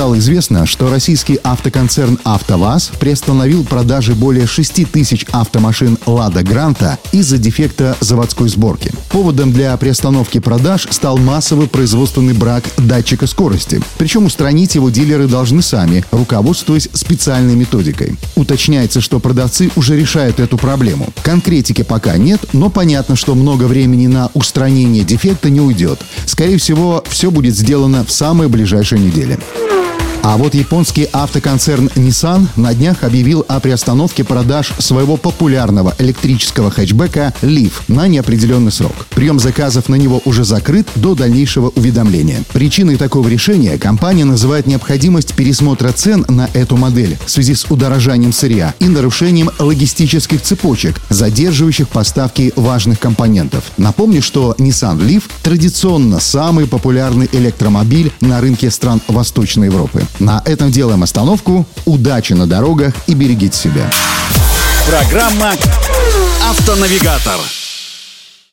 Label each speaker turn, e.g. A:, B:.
A: Стало известно, что российский автоконцерн «АвтоВАЗ» приостановил продажи более 6 тысяч автомашин «Лада Гранта» из-за дефекта заводской сборки. Поводом для приостановки продаж стал массовый производственный брак датчика скорости. Причем устранить его дилеры должны сами, руководствуясь специальной методикой. Уточняется, что продавцы уже решают эту проблему. Конкретики пока нет, но понятно, что много времени на устранение дефекта не уйдет. Скорее всего, все будет сделано в самые ближайшие недели. А вот японский автоконцерн Nissan на днях объявил о приостановке продаж своего популярного электрического хэтчбека Leaf на неопределенный срок. Прием заказов на него уже закрыт до дальнейшего уведомления. Причиной такого решения компания называет необходимость пересмотра цен на эту модель в связи с удорожанием сырья и нарушением логистических цепочек, задерживающих поставки важных компонентов. Напомню, что Nissan Leaf традиционно самый популярный электромобиль на рынке стран Восточной Европы. На этом делаем остановку. Удачи на дорогах и берегите себя.
B: Программа «Автонавигатор».